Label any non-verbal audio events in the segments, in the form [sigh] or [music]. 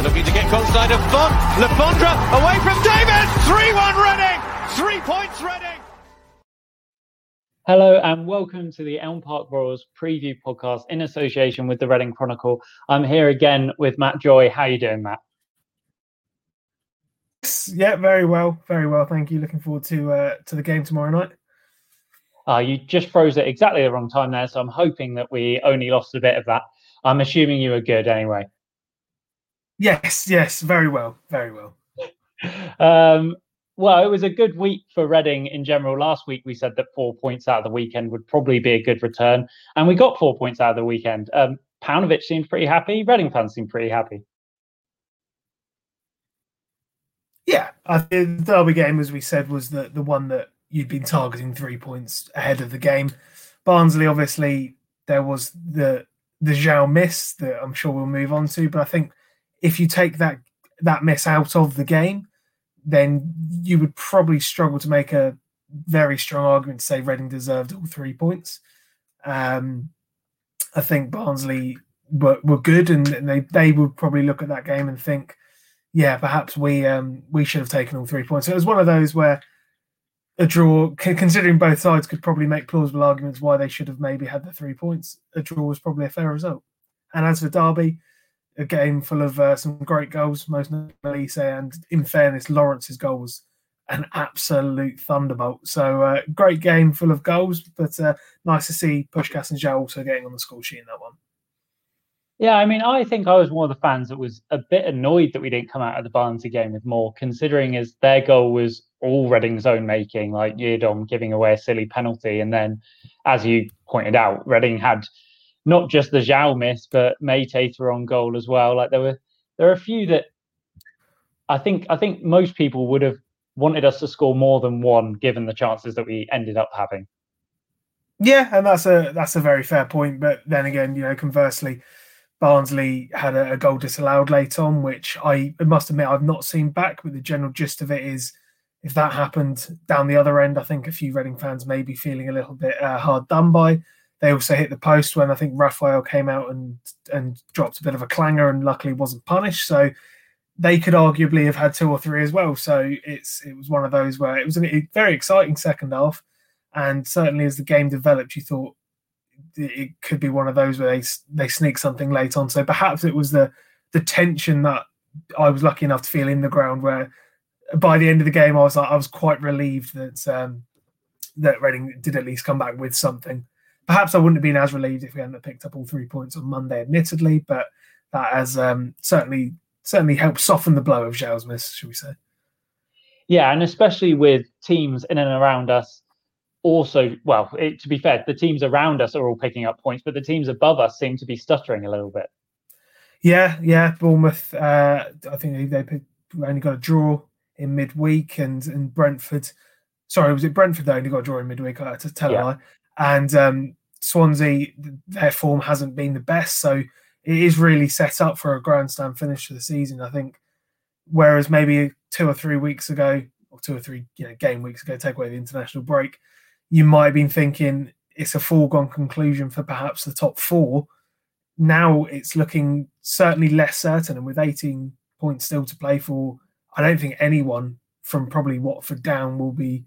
Fondre looking to get Constantine of Font. Le Fondre away from David. 3-1 Reading. Three points Reading. Hello and welcome to the Elm Park Royals preview podcast in association with the Reading Chronicle. I'm here again with Matt Joy. How you doing, Matt? Yeah, very well, very well. Thank you. Looking forward to uh, to the game tomorrow night. Uh, you just froze it exactly the wrong time there, so I'm hoping that we only lost a bit of that. I'm assuming you were good anyway. Yes, yes, very well, very well. um, well, it was a good week for Reading in general. Last week we said that four points out of the weekend would probably be a good return, and we got four points out of the weekend. Um, Paunovic seemed pretty happy. Reading fans seemed pretty happy. Yeah, I think the Derby game, as we said, was the the one that you'd been targeting three points ahead of the game. Barnsley, obviously, there was the the João miss that I'm sure we'll move on to, but I think if you take that that miss out of the game, then you would probably struggle to make a very strong argument to say Reading deserved all three points. Um, I think Barnsley were, were good, and they they would probably look at that game and think, yeah, perhaps we um, we should have taken all three points. So it was one of those where a draw, considering both sides could probably make plausible arguments why they should have maybe had the three points. A draw was probably a fair result. And as for Derby, a game full of uh, some great goals, most notably, say, and in fairness, Lawrence's goal was an absolute thunderbolt. So uh, great game full of goals, but uh, nice to see Puscas and Joe also getting on the score sheet in that one. Yeah, I mean, I think I was one of the fans that was a bit annoyed that we didn't come out of the Barnsley game with more, considering as their goal was all Reading's own making, like Yiadom giving away a silly penalty. And then, as you pointed out, Reading had not just the João miss, but Meite threw on goal as well. Like there were there are a few that I think I think most people would have wanted us to score more than one given the chances that we ended up having. Yeah, and that's a that's a very fair point. But then again, you know, conversely, Barnsley had a, a goal disallowed late on, which I must admit I've not seen back. But the general gist of it is, if that happened down the other end, I think a few Reading fans may be feeling a little bit uh, hard done by. They also hit the post when I think Rafael came out and and dropped a bit of a clanger, and luckily wasn't punished. So they could arguably have had two or three as well. So it's it was one of those where it was a very exciting second half, and certainly as the game developed, you thought it could be one of those where they they sneak something late on. So perhaps it was the the tension that I was lucky enough to feel in the ground where by the end of the game I was like I was quite relieved that um, that Reading did at least come back with something. Perhaps I wouldn't have been as relieved if we hadn't picked up all three points on Monday, admittedly, but that has um, certainly certainly helped soften the blow of João's miss, should we say? Yeah, and especially with teams in and around us also, well, it, to be fair, the teams around us are all picking up points, but the teams above us seem to be stuttering a little bit. Yeah, yeah. Bournemouth, uh, I think they, they only got a draw in midweek, and and Brentford. Sorry, was it Brentford that only got a draw in midweek? I had to tell yeah. a lie. And um, Swansea, their form hasn't been the best, so it is really set up for a grandstand finish for the season. I think. Whereas maybe two or three weeks ago, or two or three you know, game weeks ago, take away the international break, you might have been thinking it's a foregone conclusion for perhaps the top four. Now it's looking certainly less certain, and with 18 points still to play for, I don't think anyone from probably Watford down will be,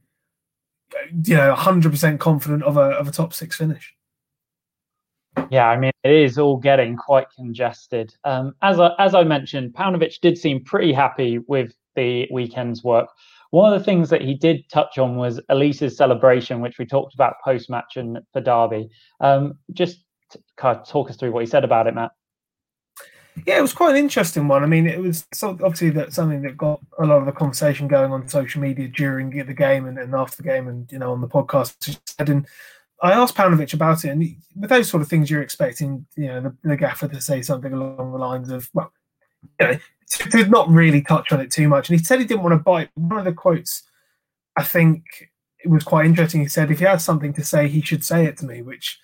you know, 100% confident of a of a top six finish. Yeah, I mean, it is all getting quite congested. Um, as I, as I mentioned, Paunovic did seem pretty happy with the weekend's work. One of the things that he did touch on was Olise's celebration, which we talked about post match and for Derby. Um, just kind of talk us through what he said about it, Matt. Yeah, it was quite an interesting one. I mean, it was obviously that something that got a lot of the conversation going on social media during the game and, and after the game, and you know on the podcast. And I asked Paunovic about it, and with those sort of things, you're expecting you know the, the gaffer to say something along the lines of, "Well, you know, did not really touch on it too much. And he said he didn't want to bite. One of the quotes, I think, it was quite interesting. He said, if he has something to say, he should say it to me, which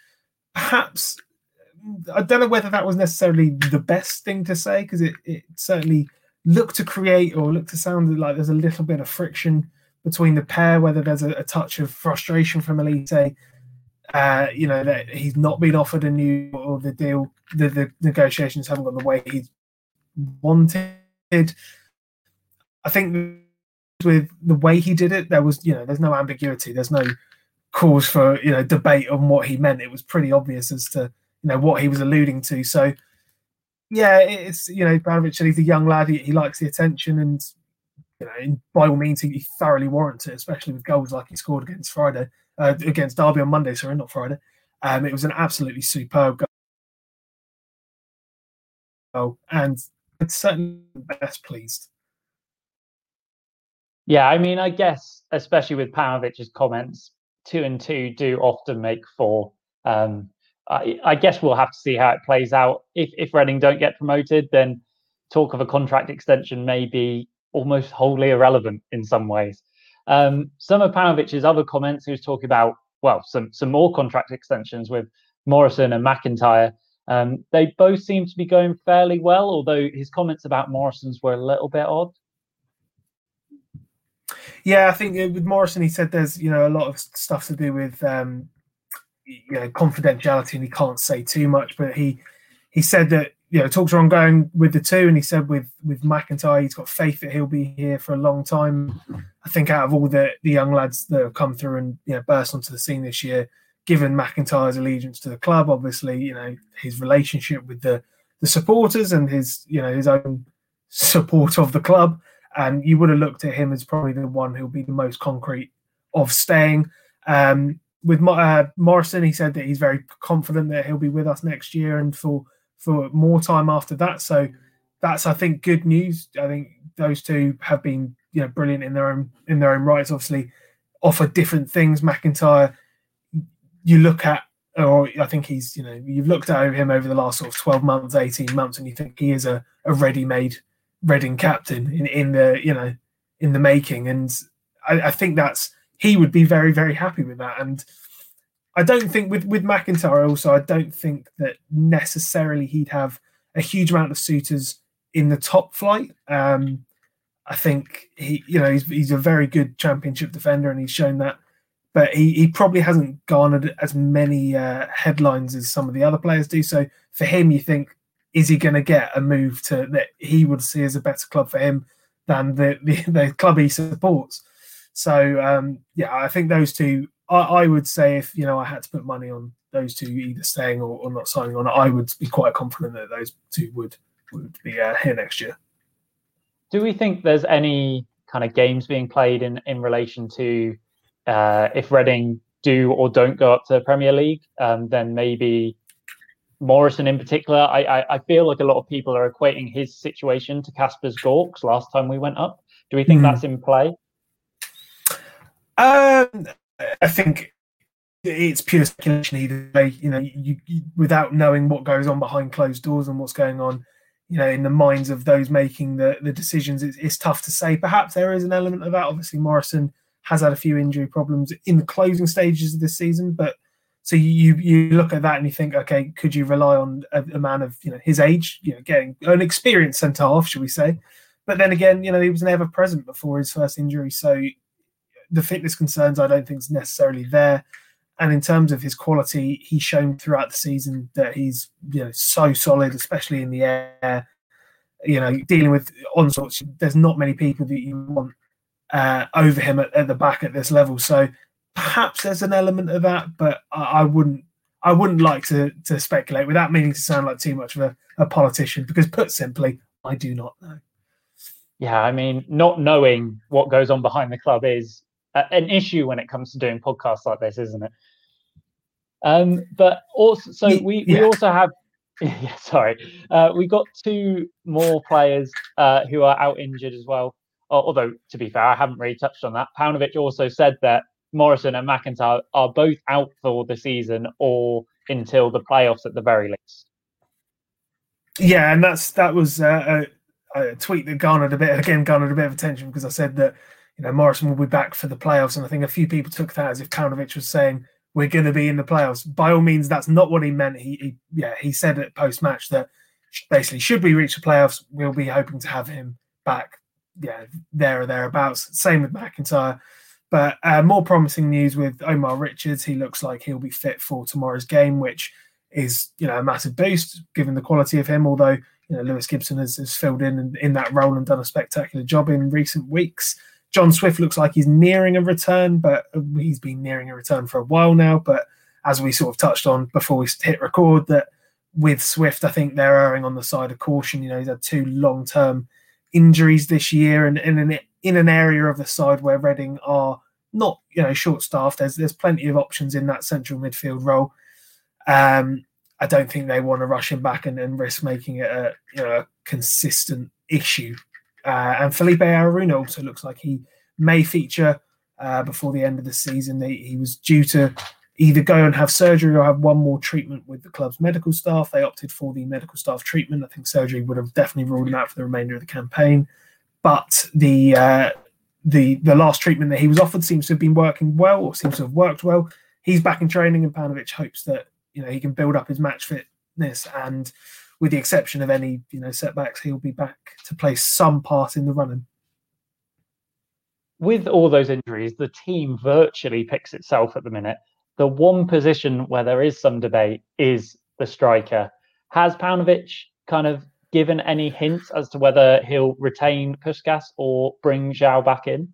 perhaps I don't know whether that was necessarily the best thing to say because it, it certainly looked to create or looked to sound like there's a little bit of friction between the pair, whether there's a, a touch of frustration from Olise, uh, you know, that he's not been offered a new or the deal, the, the negotiations haven't gone the way he's wanted I think with the way he did it, there was you know there's no ambiguity, there's no cause for you know debate on what he meant. It was pretty obvious as to you know what he was alluding to. So yeah, it's you know Ivanovic, he's a young lad. He, he likes the attention, and you know, by all means, he, thoroughly warrants it, especially with goals like he scored against Friday, uh, against Derby on Monday. Sorry, not Friday. Um, it was an absolutely superb goal, and it's certainly best pleased. Yeah, I mean, I guess especially with Paunovic's comments, two and two do often make four. Um, I, I, guess we'll have to see how it plays out. If if Reading don't get promoted, then talk of a contract extension may be almost wholly irrelevant in some ways. Um, some of Paunovic's other comments, he was talking about well, some some more contract extensions with Morrison and McIntyre. Um, they both seem to be going fairly well, although his comments about Morrison's were a little bit odd. Yeah, I think with Morrison, he said there's you know a lot of stuff to do with um, you know confidentiality, and he can't say too much. But he he said that you know talks are ongoing with the two, and he said with with McIntyre, he's got faith that he'll be here for a long time. I think out of all the the young lads that have come through and you know burst onto the scene this year, given McIntyre's allegiance to the club, obviously you know his relationship with the the supporters and his you know his own support of the club and you would have looked at him as probably the one who'll be the most concrete of staying. Um, with uh, Morrison, he said that he's very confident that he'll be with us next year and for for more time after that. So that's I think good news. I think those two have been you know brilliant in their own in their own rights. Obviously, offer different things. McIntyre, you look at, or I think he's you know you've looked at him over the last sort of twelve months, eighteen months, and you think he is a, a ready-made Reading captain in, in the you know in the making, and I, I think that's he would be very very happy with that. And I don't think with with McIntyre also, I don't think that necessarily he'd have a huge amount of suitors in the top flight. Um, I think he, you know, he's, he's a very good championship defender, and he's shown that. But he, he probably hasn't garnered as many uh, headlines as some of the other players do. So for him, you think is he going to get a move to that he would see as a better club for him than the [laughs] the, the club he supports? So um, yeah, I think those two. I, I, would say if you know I had to put money on those two either staying or, or not signing on, I would be quite confident that those two would would be uh, here next year. Do we think there's any kind of games being played in in relation to uh, if Reading do or don't go up to the Premier League? Um, then maybe Morrison in particular, I, I, I feel like a lot of people are equating his situation to Kaspars Gorkss last time we went up. Do we think mm. that's in play? Um, I think it's pure speculation either way. You know, you, you, without knowing what goes on behind closed doors and what's going on, you know, in the minds of those making the the decisions, it's, it's tough to say. Perhaps there is an element of that. Obviously, Morrison has had a few injury problems in the closing stages of this season, but so you you look at that and you think, okay, could you rely on a, a man of you know his age, you know, getting an experienced centre half, should we say? But then again, you know, he was never present before his first injury, so the fitness concerns I don't think is necessarily there. And in terms of his quality, he's shown throughout the season that he's you know so solid, especially in the air. You know, dealing with onslaughts, there's not many people that you want uh, over him at, at the back at this level. So perhaps there's an element of that, but I, I wouldn't. I wouldn't like to to speculate without meaning to sound like too much of a, a politician, because put simply, I do not know. Yeah, I mean, not knowing what goes on behind the club is an issue when it comes to doing podcasts like this, isn't it? Um, but also, so we yeah. we also have. [laughs] Yeah, sorry, uh, we got two more players uh, who are out injured as well. Although, to be fair, I haven't really touched on that. Paunovic also said that Morrison and McIntyre are both out for the season or until the playoffs at the very least. Yeah, and that's that was uh, a, a, tweet that garnered a bit again garnered a bit of attention because I said that you know Morrison will be back for the playoffs, and I think a few people took that as if Paunovic was saying we're going to be in the playoffs. By all means, that's not what he meant. He, he yeah he said at post match that basically should we reach the playoffs, we'll be hoping to have him back. Yeah, there or thereabouts. Same with McIntyre. But uh, more promising news with Omar Richards. He looks like he'll be fit for tomorrow's game, which is you know a massive boost given the quality of him. Although you know Lewis Gibson has, has filled in, in in that role and done a spectacular job in recent weeks. John Swift looks like he's nearing a return, but he's been nearing a return for a while now. But as we sort of touched on before we hit record, that with Swift, I think they're erring on the side of caution. You know, he's had two long term injuries this year, and in an in an area of the side where Reading are not you know short staffed. There's there's plenty of options in that central midfield role. Um, I don't think they want to rush him back and, and risk making it a you know a consistent issue. Uh, and Felipe Araruna also looks like he may feature uh, before the end of the season. He, he, was due to either go and have surgery or have one more treatment with the club's medical staff. They opted for the medical staff treatment. I think surgery would have definitely ruled him out for the remainder of the campaign. But the uh, the the last treatment that he was offered seems to have been working well, or seems to have worked well. He's back in training, and Paunovic hopes that you know he can build up his match fitness and with the exception of any you know setbacks he'll be back to play some part in the running. With all those injuries the team virtually picks itself at the minute. The one position where there is some debate is the striker. Has Paunovic kind of given any hints as to whether he'll retain Puscas or bring João back in?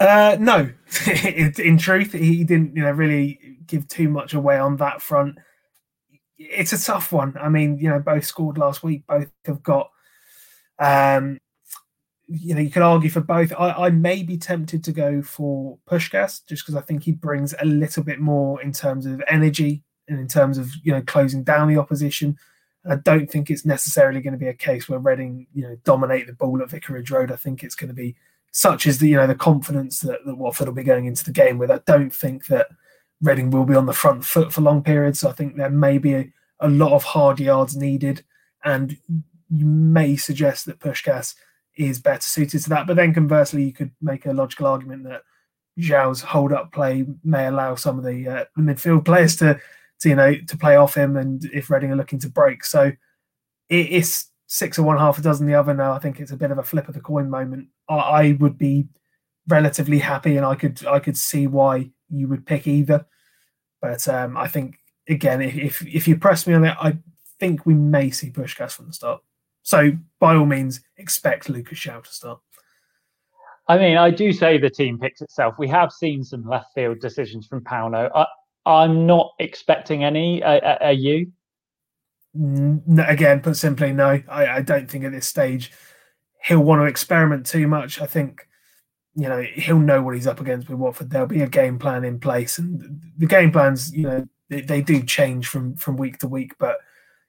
Uh, no, [laughs] in truth, he didn't, you know, really give too much away on that front. It's a tough one. I mean, you know, both scored last week. Both have got, um, you know, you could argue for both. I, I may be tempted to go for Puscas just because I think he brings a little bit more in terms of energy and in terms of you know closing down the opposition. I don't think it's necessarily going to be a case where Reading, you know, dominate the ball at Vicarage Road. I think it's going to be such as the you know the confidence that, that Watford will be going into the game with. I don't think that Reading will be on the front foot for long periods. So I think there may be a, a lot of hard yards needed, and you may suggest that Puscas is better suited to that. But then conversely, you could make a logical argument that João's hold up play may allow some of the, uh, the midfield players to, to you know to play off him, and if Reading are looking to break, so it, it's six or one half a dozen the other now. I think it's a bit of a flip of the coin moment. I, I would be relatively happy, and I could I could see why you would pick either. But um, I think again, if if you press me on it, I think we may see Puscas from the start. So by all means, expect Lucas João to start. I mean, I do say the team picks itself. We have seen some left field decisions from Pauno. I, I'm not expecting any. Are, are you? again, put simply, no. I, I don't think at this stage he'll want to experiment too much. I think you know he'll know what he's up against with Watford. There'll be a game plan in place, and the game plans, you know, they, they do change from from week to week. But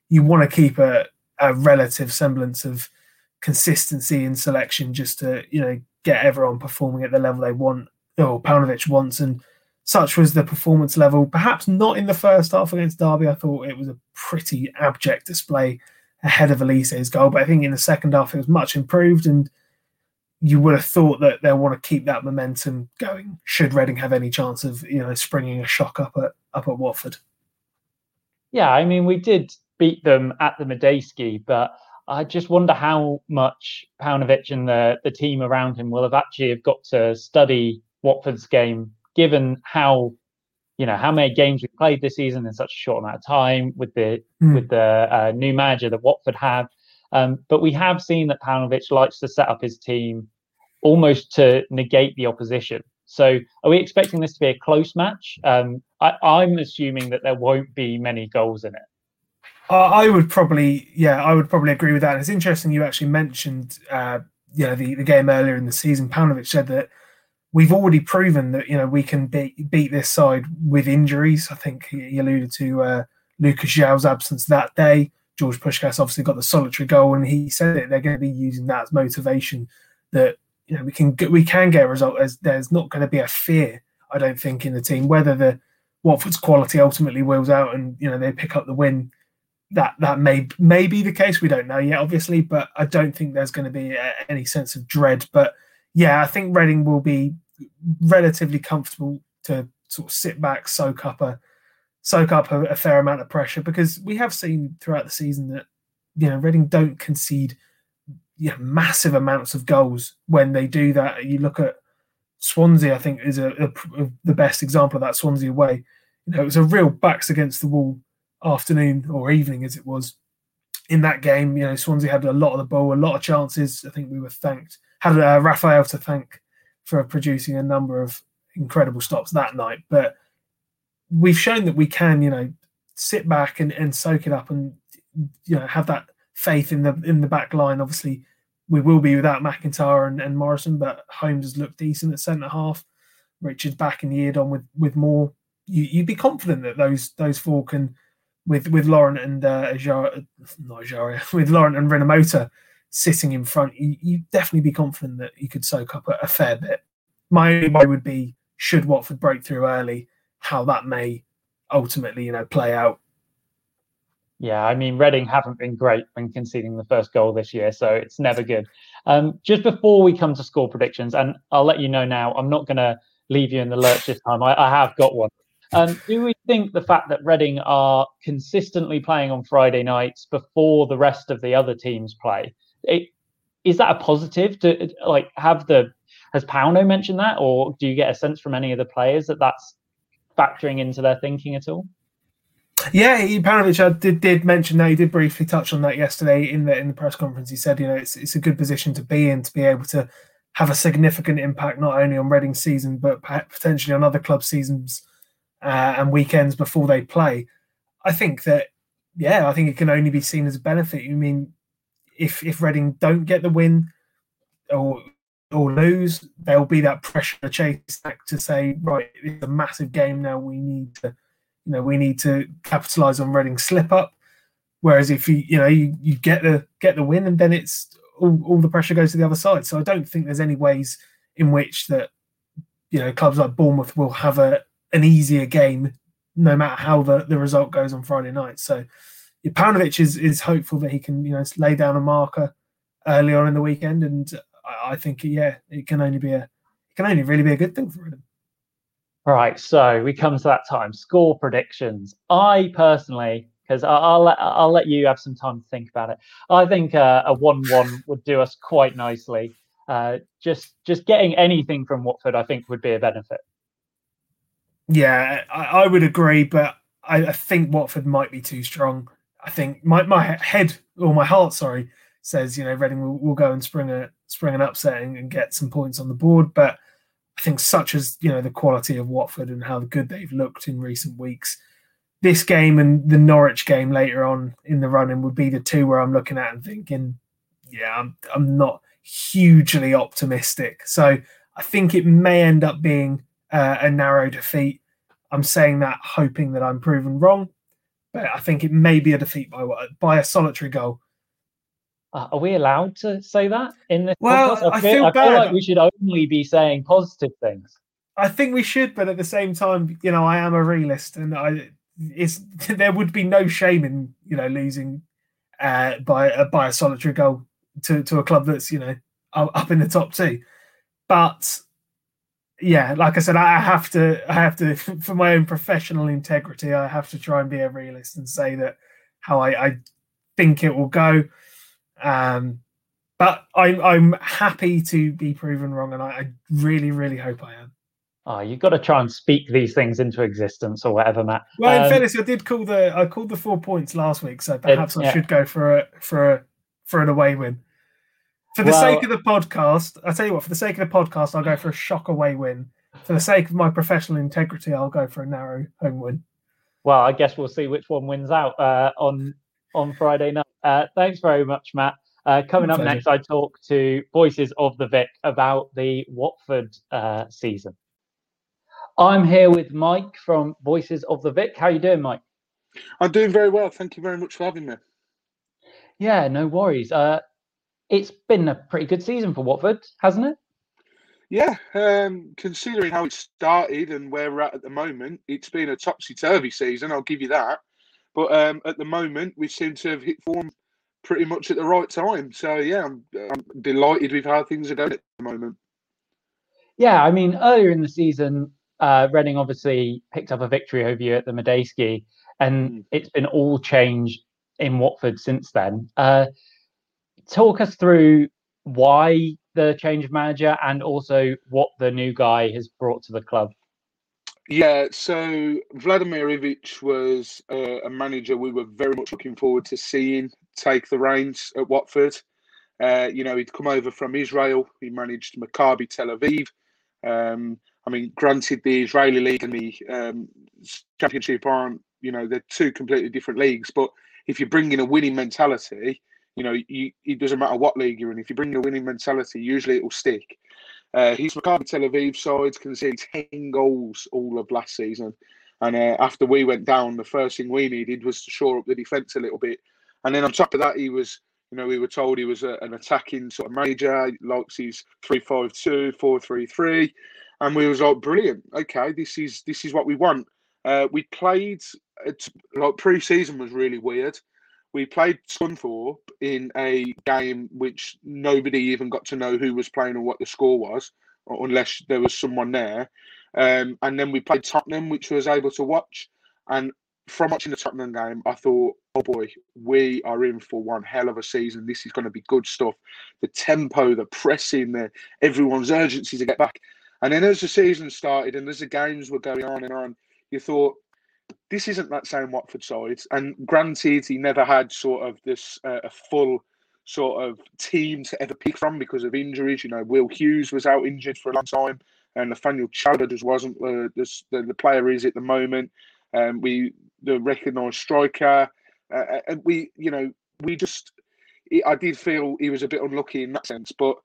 you want to keep a, a relative semblance of consistency in selection, just to you know get everyone performing at the level they want or Paunovic wants, and such was the performance level. Perhaps not in the first half against Derby. I thought it was a pretty abject display ahead of Olise's goal, but I think in the second half it was much improved, and you would have thought that they'll want to keep that momentum going. Should Reading have any chance of you know springing a shock up at up at Watford? Yeah, I mean we did beat them at the Madejski, but I just wonder how much Paunovic and the the team around him will have actually have got to study Watford's game given how you know how many games we played this season in such a short amount of time with the mm. with the uh, new manager that Watford have. Um, but we have seen that Paunovic likes to set up his team almost to negate the opposition. So, are we expecting this to be a close match? Um, I, am assuming that there won't be many goals in it. I would probably, yeah, I would probably agree with that. It's interesting you actually mentioned, uh, you know, the, the game earlier in the season. Paunovic said that we've already proven that you know we can beat beat this side with injuries. I think he alluded to uh, Lucas João's absence that day. George Puscas obviously got the solitary goal, and he said that they're going to be using that as motivation. That you know we can get, we can get a result. As there's not going to be a fear, I don't think, in the team whether the Watford's quality ultimately wheels out and you know they pick up the win. That that may may be the case. We don't know yet, obviously, but I don't think there's going to be a, any sense of dread. But yeah, I think Reading will be relatively comfortable to sort of sit back, soak up a soak up a, a, fair amount of pressure because we have seen throughout the season that you know Reading don't concede you know, massive amounts of goals when they do that. You look at Swansea, I think is a, a, the best example of that. Swansea away, you know, it was a real backs against the wall afternoon or evening as it was, in that game. You know, Swansea had a lot of the ball, a lot of chances. I think we were thanked, had uh, Rafael to thank for producing a number of incredible stops that night. But we've shown that we can, you know, sit back and, and soak it up and, you know, have that faith in the in the back line. Obviously, we will be without McIntyre and, and Morrison, but Holmes has looked decent at centre half. Richard's back in the on with with more. You, you'd be confident that those those four can with with Laurent and uh, Ajar, not Ejaria, [laughs] with Laurent and Rinomhota sitting in front, you, you definitely be confident that you could soak up a, a fair bit. My only worry would be should Watford break through early, how that may ultimately, you know, play out. Yeah, I mean, Reading haven't been great when conceding the first goal this year, so it's never good. Um, just before we come to score predictions, and I'll let you know now, I'm not going to leave you in the lurch this time. I, I have got one. Um, do we think the fact that Reading are consistently playing on Friday nights before the rest of the other teams play, it, is that a positive to like have the has Pauno mentioned that, or do you get a sense from any of the players that that's factoring into their thinking at all? Yeah, Paunovic did did mention that he did briefly touch on that yesterday in the in the press conference. He said, you know, it's it's a good position to be in to be able to have a significant impact not only on Reading season but potentially on other club seasons uh, and weekends before they play. I think that yeah, I think it can only be seen as a benefit. You I mean if if Reading don't get the win or or lose, there'll be that pressure to chase back to say, right, it's a massive game now. We need to, you know, we need to capitalise on Reading slip up. Whereas if you, you know, you, you get the get the win and then it's all, all the pressure goes to the other side. So I don't think there's any ways in which that, you know, clubs like Bournemouth will have a an easier game no matter how the, the result goes on Friday night. So Paunovic is is hopeful that he can, you know, lay down a marker early on in the weekend and I think yeah, it can only be a it can only really be a good thing for him. Right, so we come to that time. Score predictions. I personally, because I'll let I'll let you have some time to think about it. I think uh, a one-one would do us quite nicely. Uh, just just getting anything from Watford, I think, would be a benefit. Yeah, I, I would agree, but I, I, think Watford might be too strong. I think my my head or my heart, sorry, says you know Reading will, will go and spring a spring an upset and, get some points on the board. But I think such as you know the quality of Watford and how good they've looked in recent weeks, this game and the Norwich game later on in the running would be the two where I'm looking at and thinking, yeah, I'm I'm not hugely optimistic. So I think it may end up being uh, a narrow defeat. I'm saying that hoping that I'm proven wrong, but I think it may be a defeat by by a solitary goal. Uh, are we allowed to say that in this well, podcast? I, I feel, I feel like we should only be saying positive things. I think we should, but at the same time, you know, I am a realist, and I it's [laughs] there would be no shame in you know losing uh, by uh, by a solitary goal to to a club that's you know up in the top two. But yeah, like I said, I have to I have to [laughs] for my own professional integrity, I have to try and be a realist and say that how I, I think it will go. Um, but I'm I'm happy to be proven wrong, and I, I really really hope I am. Oh, you've got to try and speak these things into existence or whatever, Matt. Well, um, in fairness, I did call the I called the four points last week, so perhaps it, yeah. I should go for a for a for an away win. For the well, sake of the podcast, I tell you what, for the sake of the podcast, I'll go for a shock away win. For the sake of my professional integrity, I'll go for a narrow home win. Well, I guess we'll see which one wins out uh, on on Friday night. Uh, thanks very much, Matt. Uh, coming up next, I talk to Voices of the Vic about the Watford uh, season. I'm here with Mike from Voices of the Vic. How are you doing, Mike? I'm doing very well. Thank you very much for having me. Yeah, no worries. Uh, it's been a pretty good season for Watford, hasn't it? Yeah, um, considering how it started and where we're at at the moment, it's been a topsy turvy season. I'll give you that. But um, at the moment, we seem to have hit form pretty much at the right time. So yeah, I'm, I'm delighted with how things are going at the moment. Yeah, I mean, earlier in the season, uh, Reading obviously picked up a victory over you at the Madejski, and mm. it's been all changed in Watford since then. Uh, talk us through why the change of manager and also what the new guy has brought to the club. Yeah, so Vladimir Ivic was uh, a manager we were very much looking forward to seeing take the reins at Watford. Uh, you know, he'd come over from Israel. He managed Maccabi Tel Aviv. Um, I mean, granted, the Israeli league and the um, championship aren't, you know, they're two completely different leagues. But if you bring in a winning mentality, you know, you, it doesn't matter what league you're in. If you bring in a winning mentality, usually it will stick. Uh, his Maccabi Tel Aviv side conceded 10 goals all of last season. And uh, after we went down, the first thing we needed was to shore up the defence a little bit. And then on top of that, he was, you know, we were told he was a, an attacking sort of manager, likes his 3 5 2, 4 3 3. And we was like, brilliant. Okay, this is this is what we want. Uh, we played, like pre season was really weird. We played Scunthorpe in a game which nobody even got to know who was playing or what the score was, unless there was someone there. Um, and then we played Tottenham, which was able to watch. And from watching the Tottenham game, I thought, oh boy, we are in for one hell of a season. This is going to be good stuff. The tempo, the pressing, the everyone's urgency to get back. And then as the season started and as the games were going on and on, you thought, this isn't that same Watford side. And granted, he never had sort of this uh, a full sort of team to ever pick from because of injuries. You know, Will Hughes was out injured for a long time and Nathaniel Chalobah just wasn't the, the, the player is at the moment. Um, we the recognised striker, uh, uh, and we you know we just I did feel he was a bit unlucky in that sense, but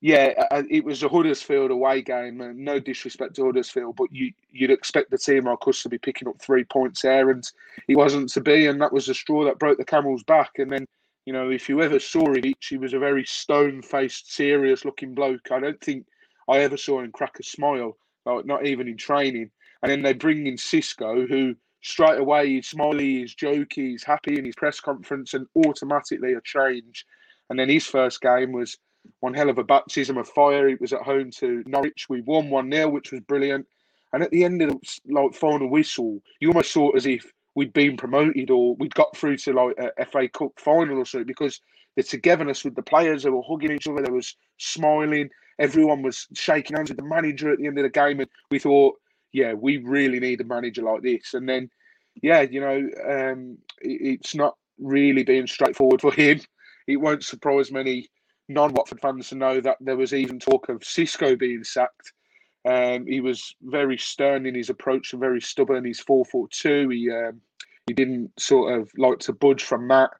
yeah, it was a Huddersfield away game, and no disrespect to Huddersfield, but you you'd expect the team like us to be picking up three points there, and it wasn't to be, and that was the straw that broke the camel's back. And then you know if you ever saw him, he was a very stone-faced, serious-looking bloke. I don't think I ever saw him crack a smile, like not even in training. And then they bring in Xisco, who straight away he's smiley, he's jokey, he's happy in his press conference, and automatically a change. And then his first game was one hell of a baptism of fire. It was at home to Norwich. We won 1 0, which was brilliant. And at the end of the like final whistle, you almost saw as if we'd been promoted or we'd got through to like a FA Cup final or so because the togetherness with the players, they were hugging each other, they was smiling. Everyone was shaking hands with the manager at the end of the game, and we thought, yeah, we really need a manager like this. And then, yeah, you know, um, it, it's not really being straightforward for him. It won't surprise many non-Watford fans to know that there was even talk of Xisco being sacked. Um, he was very stern in his approach and very stubborn. He's four foot two. He um, he didn't sort of like to budge from that,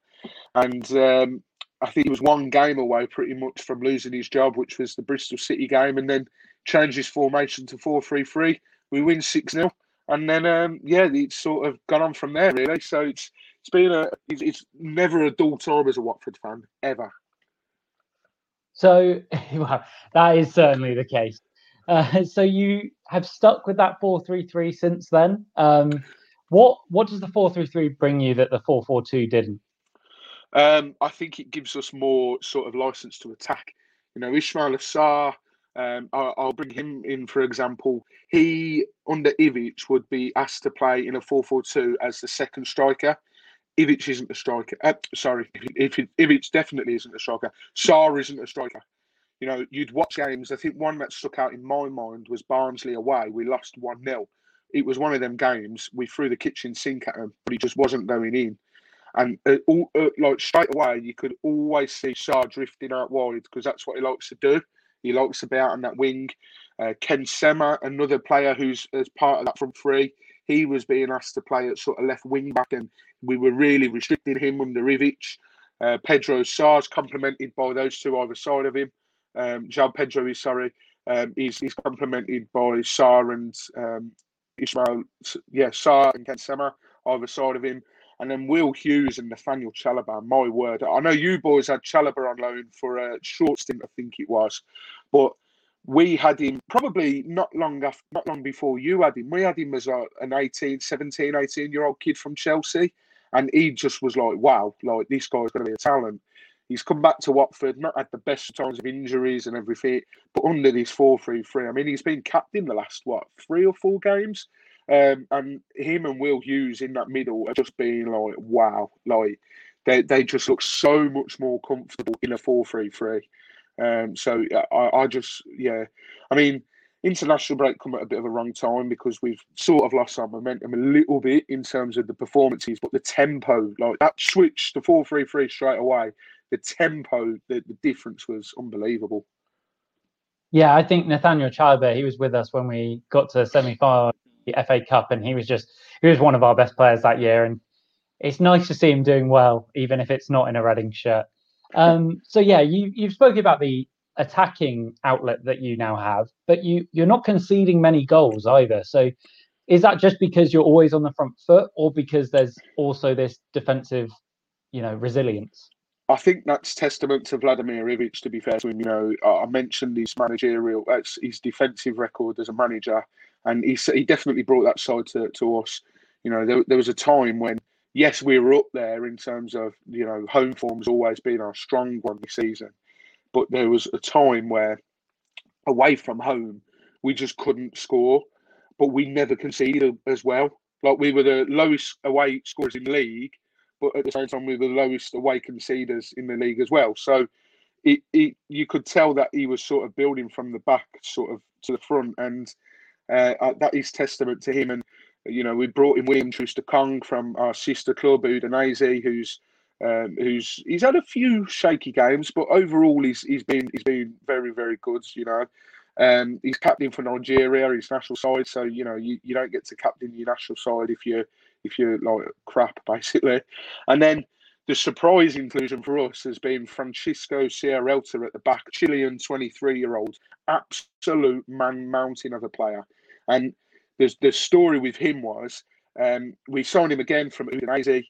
and um, I think he was one game away pretty much from losing his job, which was the Bristol City game, and then changed his formation to 4 3 3. We win 6 0. And then, um, yeah, it's sort of gone on from there, really. So it's it's been a it's never a dull time as a Watford fan, ever. So, [laughs] well, that is certainly the case. Uh, so you have stuck with that 4-3-3 since then. Um, what what does the 4-3-3 bring you that the 4-4-2 didn't? Um, I think it gives us more sort of license to attack. You know, Ismaila Sarr, um, I'll, I'll, bring him in for example. He, under Ivic, would be asked to play in a 4 4 2 as the second striker. Ivic isn't a striker. Uh, sorry, if Ivic definitely isn't a striker. Sarr isn't a striker. You know, you'd watch games. I think one that stuck out in my mind was Barnsley away. We lost 1 0. It was one of them games. We threw the kitchen sink at him, but he just wasn't going in. And uh, all, uh, like straight away, you could always see Sarr drifting out wide because that's what he likes to do. He likes to be out on that wing. Uh, Ken Sema, another player who's as part of that front three, he was being asked to play at sort of left wing back, and we were really restricting him under Ivic. Uh, Pedro Sarr's complemented by those two either side of him. Um, João Pedro is sorry. Um, he's, he's complemented by Sarr and um, Ismail, yeah, Sarr and Ken Sema either side of him. And then Will Hughes and Nathaniel Chalobah, my word. I know you boys had Chalobah on loan for a short stint, I think it was. But we had him probably not long after, not long before you had him. We had him as a, an 18, 17, 18 year old kid from Chelsea. And he just was like, wow, like this guy's going to be a talent. He's come back to Watford, not had the best times of injuries and everything, but under this 4 3 3. I mean, he's been captain the last, what, three or four games? Um, and him and Will Hughes in that middle are just being like, wow, like they, they just look so much more comfortable in a 4 3 3. Um, so I, I just, yeah, I mean, international break come at a bit of a wrong time because we've sort of lost our momentum a little bit in terms of the performances, but the tempo, like that switch to 4 3 3 straight away, the tempo, the, the difference was unbelievable. Yeah, I think Nathaniel Chalobah, he was with us when we got to the semi final the FA Cup, and he was just he was one of our best players that year. And it's nice to see him doing well, even if it's not in a Reading shirt. Um, so yeah, you you've spoken about the attacking outlet that you now have, but you you're not conceding many goals either. So is that just because you're always on the front foot, or because there's also this defensive, you know, resilience? I think that's testament to Vladimir Ivic. To be fair to him, you know, I mentioned his managerial, his defensive record as a manager, and he he definitely brought that side to, to us. You know, there, there was a time when yes, we were up there in terms of you know home form's always been our strong one this season, but there was a time where away from home we just couldn't score, but we never conceded as well. Like we were the lowest away scorers in the league, but at the same time we were the lowest away conceders in the league as well. So it, it you could tell that he was sort of building from the back, sort of to the front, and uh, uh that is testament to him. And you know we brought in William Troost-Ekong from our sister club Udinese, who's um, who's he's had a few shaky games, but overall he's he's been he's been very very good. You know, um, he's captain for Nigeria, his national side. So you know you, you don't get to captain your national side if you if you're like crap [laughs] basically. And then the surprise inclusion for us has been Francisco Sierralta at the back, Chilean 23 year old, absolute man mountain of a player. And the the story with him was um, we signed him again from Udinese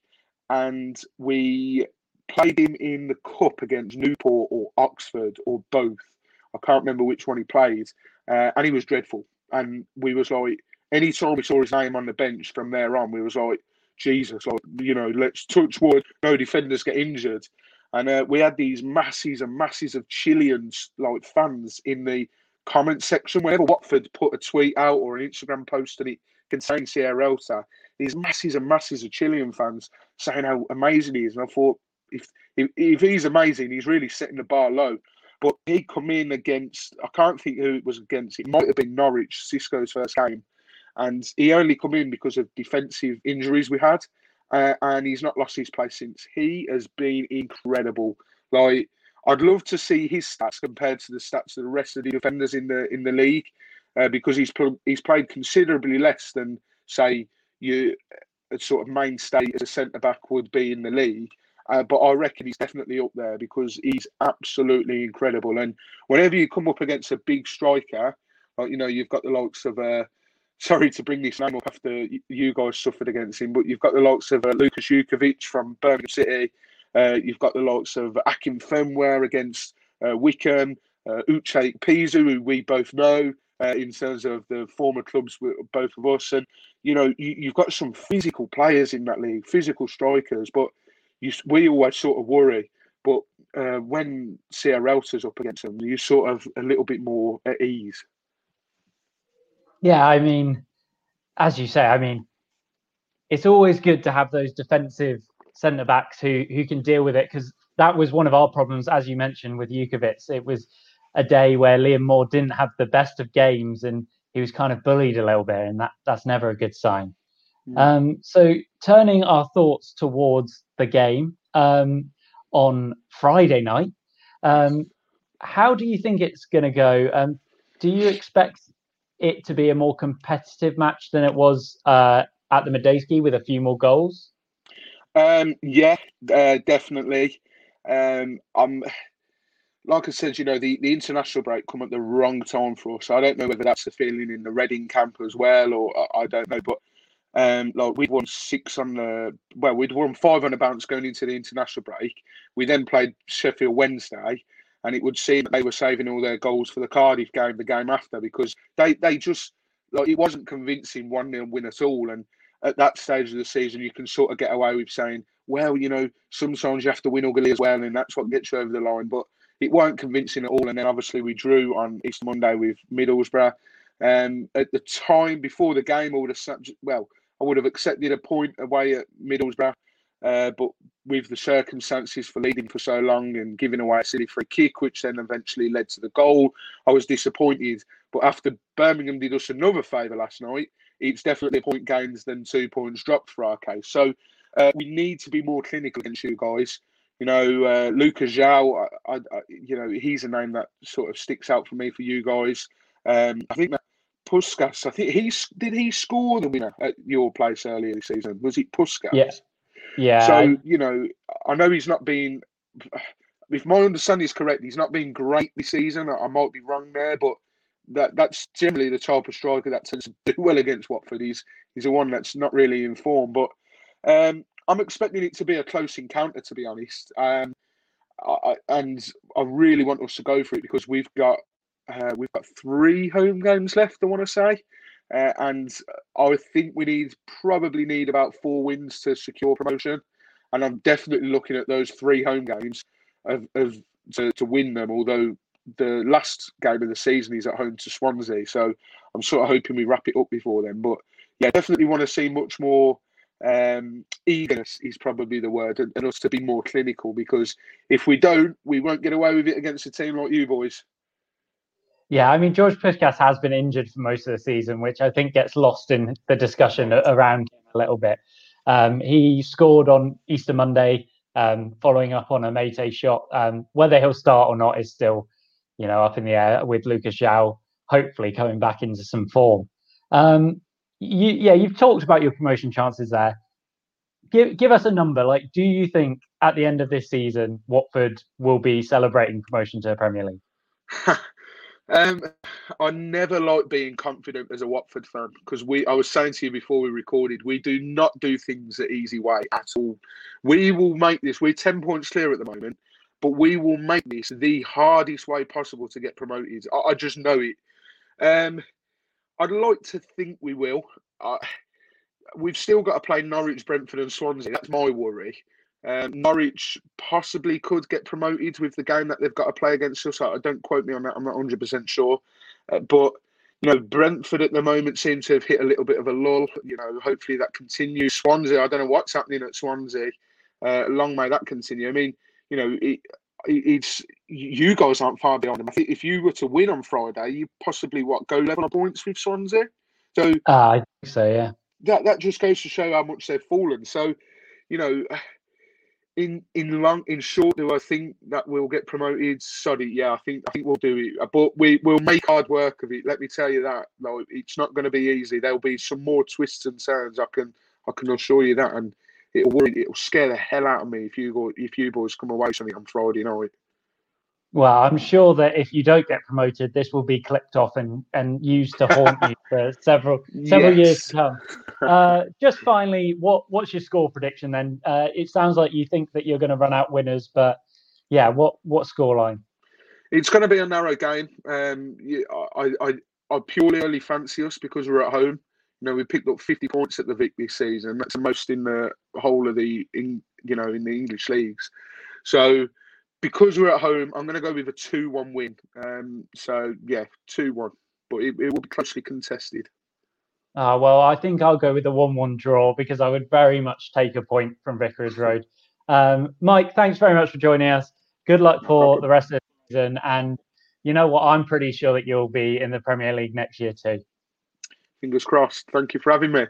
and we played him in the cup against Newport or Oxford or both. I can't remember which one he played, uh, and he was dreadful. And we was like, anytime we saw his name on the bench from there on, we was like, Jesus, like you know, let's touch wood, no defenders get injured. And uh, we had these masses and masses of Chileans like fans in the comment section. Whenever Watford put a tweet out or an Instagram post and it contained Sierralta, these masses and masses of Chilean fans saying how amazing he is. And I thought, if, if, if he's amazing, he's really setting the bar low. But he come in against, I can't think who it was against. It might have been Norwich, Xisco's first game. And he only come in because of defensive injuries we had. Uh, and he's not lost his place since. He has been incredible. Like, I'd love to see his stats compared to the stats of the rest of the defenders in the in the league, uh, because he's pl- he's played considerably less than say you a sort of mainstay as a centre back would be in the league. Uh, but I reckon he's definitely up there because he's absolutely incredible. And whenever you come up against a big striker, like you know, you've got the likes of uh, [laughs] sorry to bring this name up after you guys suffered against him, but you've got the likes of uh, Lukas Jutkiewicz from Birmingham City. Uh, you've got the likes of Akin Akinfenwa against uh, Wycombe, uh, Uche Ikpeazu, who we both know uh, in terms of the former clubs with both of us. And, you know, you, have got some physical players in that league, physical strikers, but you, we always sort of worry. But uh, when Sierralta's up against them, you're sort of a little bit more at ease. Yeah, I mean, as you say, I mean, it's always good to have those defensive centre backs who who can deal with it because that was one of our problems, as you mentioned, with Jutkiewicz. It was a day where Liam Moore didn't have the best of games and he was kind of bullied a little bit, and that that's never a good sign. Mm. Um, so turning our thoughts towards the game um, on Friday night, um, how do you think it's going to go? Um, do you expect it to be a more competitive match than it was uh, at the Madejski with a few more goals? Um, yeah, uh, definitely. Um, I'm like I said, you know, the, the international break come at the wrong time for us. I don't know whether that's the feeling in the Reading camp as well, or I, I don't know. But um, like we'd won six on the well, we'd won five on the bounce going into the international break. We then played Sheffield Wednesday, and it would seem that they were saving all their goals for the Cardiff game, the game after, because they they just like it wasn't convincing one 0 win at all. And at that stage of the season, you can sort of get away with saying, well, you know, sometimes you have to win ugly as well, and that's what gets you over the line. But it weren't convincing at all. And then obviously we drew on Easter Monday with Middlesbrough. Um, at the time before the game, I would have well, I would have accepted a point away at Middlesbrough, uh, but with the circumstances for leading for so long and giving away a silly free kick, which then eventually led to the goal, I was disappointed. But after Birmingham did us another favour last night, it's definitely a point gains than two points dropped for our case. So uh, we need to be more clinical against you guys. You know, uh, Lucas João, I, I, you know, he's a name that sort of sticks out for me for you guys. Um, I think that Puscas, I think he's did he score the winner at your place earlier this season? Was it Puscas? Yes. Yeah. So you know, I know he's not been. [sighs] If my understanding is correct, he's not been great this season. I, I might be wrong there, but that that's generally the type of striker that tends to do [laughs] well against Watford. He's he's a one that's not really in form, but um, I'm expecting it to be a close encounter, to be honest. Um, I, and I really want us to go for it because we've got uh, we've got three home games left. I want to say, uh, and I think we need probably need about four wins to secure promotion. And I'm definitely looking at those three home games of, of to, to win them. Although the last game of the season is at home to Swansea, so I'm sort of hoping we wrap it up before then. But yeah, definitely want to see much more um, eagerness is probably the word, and, and, us to be more clinical because if we don't, we won't get away with it against a team like you boys. Yeah, I mean George Puscas has been injured for most of the season, which I think gets lost in the discussion around him a little bit. Um, he scored on Easter Monday, um, following up on a Meite shot. Um, whether he'll start or not is still, you know, up in the air. With Lucas João hopefully coming back into some form. Um, you, yeah, you've talked about your promotion chances there. Give give us a number. Like, do you think at the end of this season, Watford will be celebrating promotion to the Premier League? [laughs] um, I never like being confident as a Watford fan because we. I was saying to you before we recorded, we do not do things the easy way at all. We will make this. We're ten points clear at the moment, but we will make this the hardest way possible to get promoted. I, I just know it. Um, I'd like to think we will. Uh, we've still got to play Norwich, Brentford, and Swansea. That's my worry. Um, Norwich possibly could get promoted with the game that they've got to play against us. I don't quote me on that. I'm not 100 percent sure, uh, but you know Brentford at the moment seems to have hit a little bit of a lull. You know, hopefully that continues. Swansea, I don't know what's happening at Swansea. Uh, long may that continue. I mean, you know, it, it's you guys aren't far behind them. I think if you were to win on Friday, you possibly what go level on points with Swansea. So uh, I think so, yeah. That that just goes to show how much they've fallen. So, you know, in in long in short, do I think that we'll get promoted? Sorry, yeah, I think I think we'll do it. But we will make hard work of it. Let me tell you that. No, it's not going to be easy. There'll be some more twists and turns. I can I can assure you that. And it'll worry, it'll scare the hell out of me if you go if you boys come away something on Friday night. Well, I'm sure that if you don't get promoted, this will be clipped off and, and used to haunt you [laughs] for several several yes. years to come. Uh, just finally, what what's your score prediction then? Uh, it sounds like you think that you're going to run out winners, but yeah, what what score line? It's going to be a narrow game. Um, I, I I purely only fancy us because we're at home. You know, we picked up 50 points at the Vic this season. That's the most in the whole of the, in you know, in the English leagues. So because we're at home, I'm going to go with a 2-1 win. Um, so yeah, 2-1, but it, it will be closely contested. Uh, well, I think I'll go with a 1 1 draw because I would very much take a point from Vicarage Road. Um, Mike, thanks very much for joining us. Good luck for the rest of the season. And you know what? I'm pretty sure that you'll be in the Premier League next year too. Fingers crossed. Thank you for having me.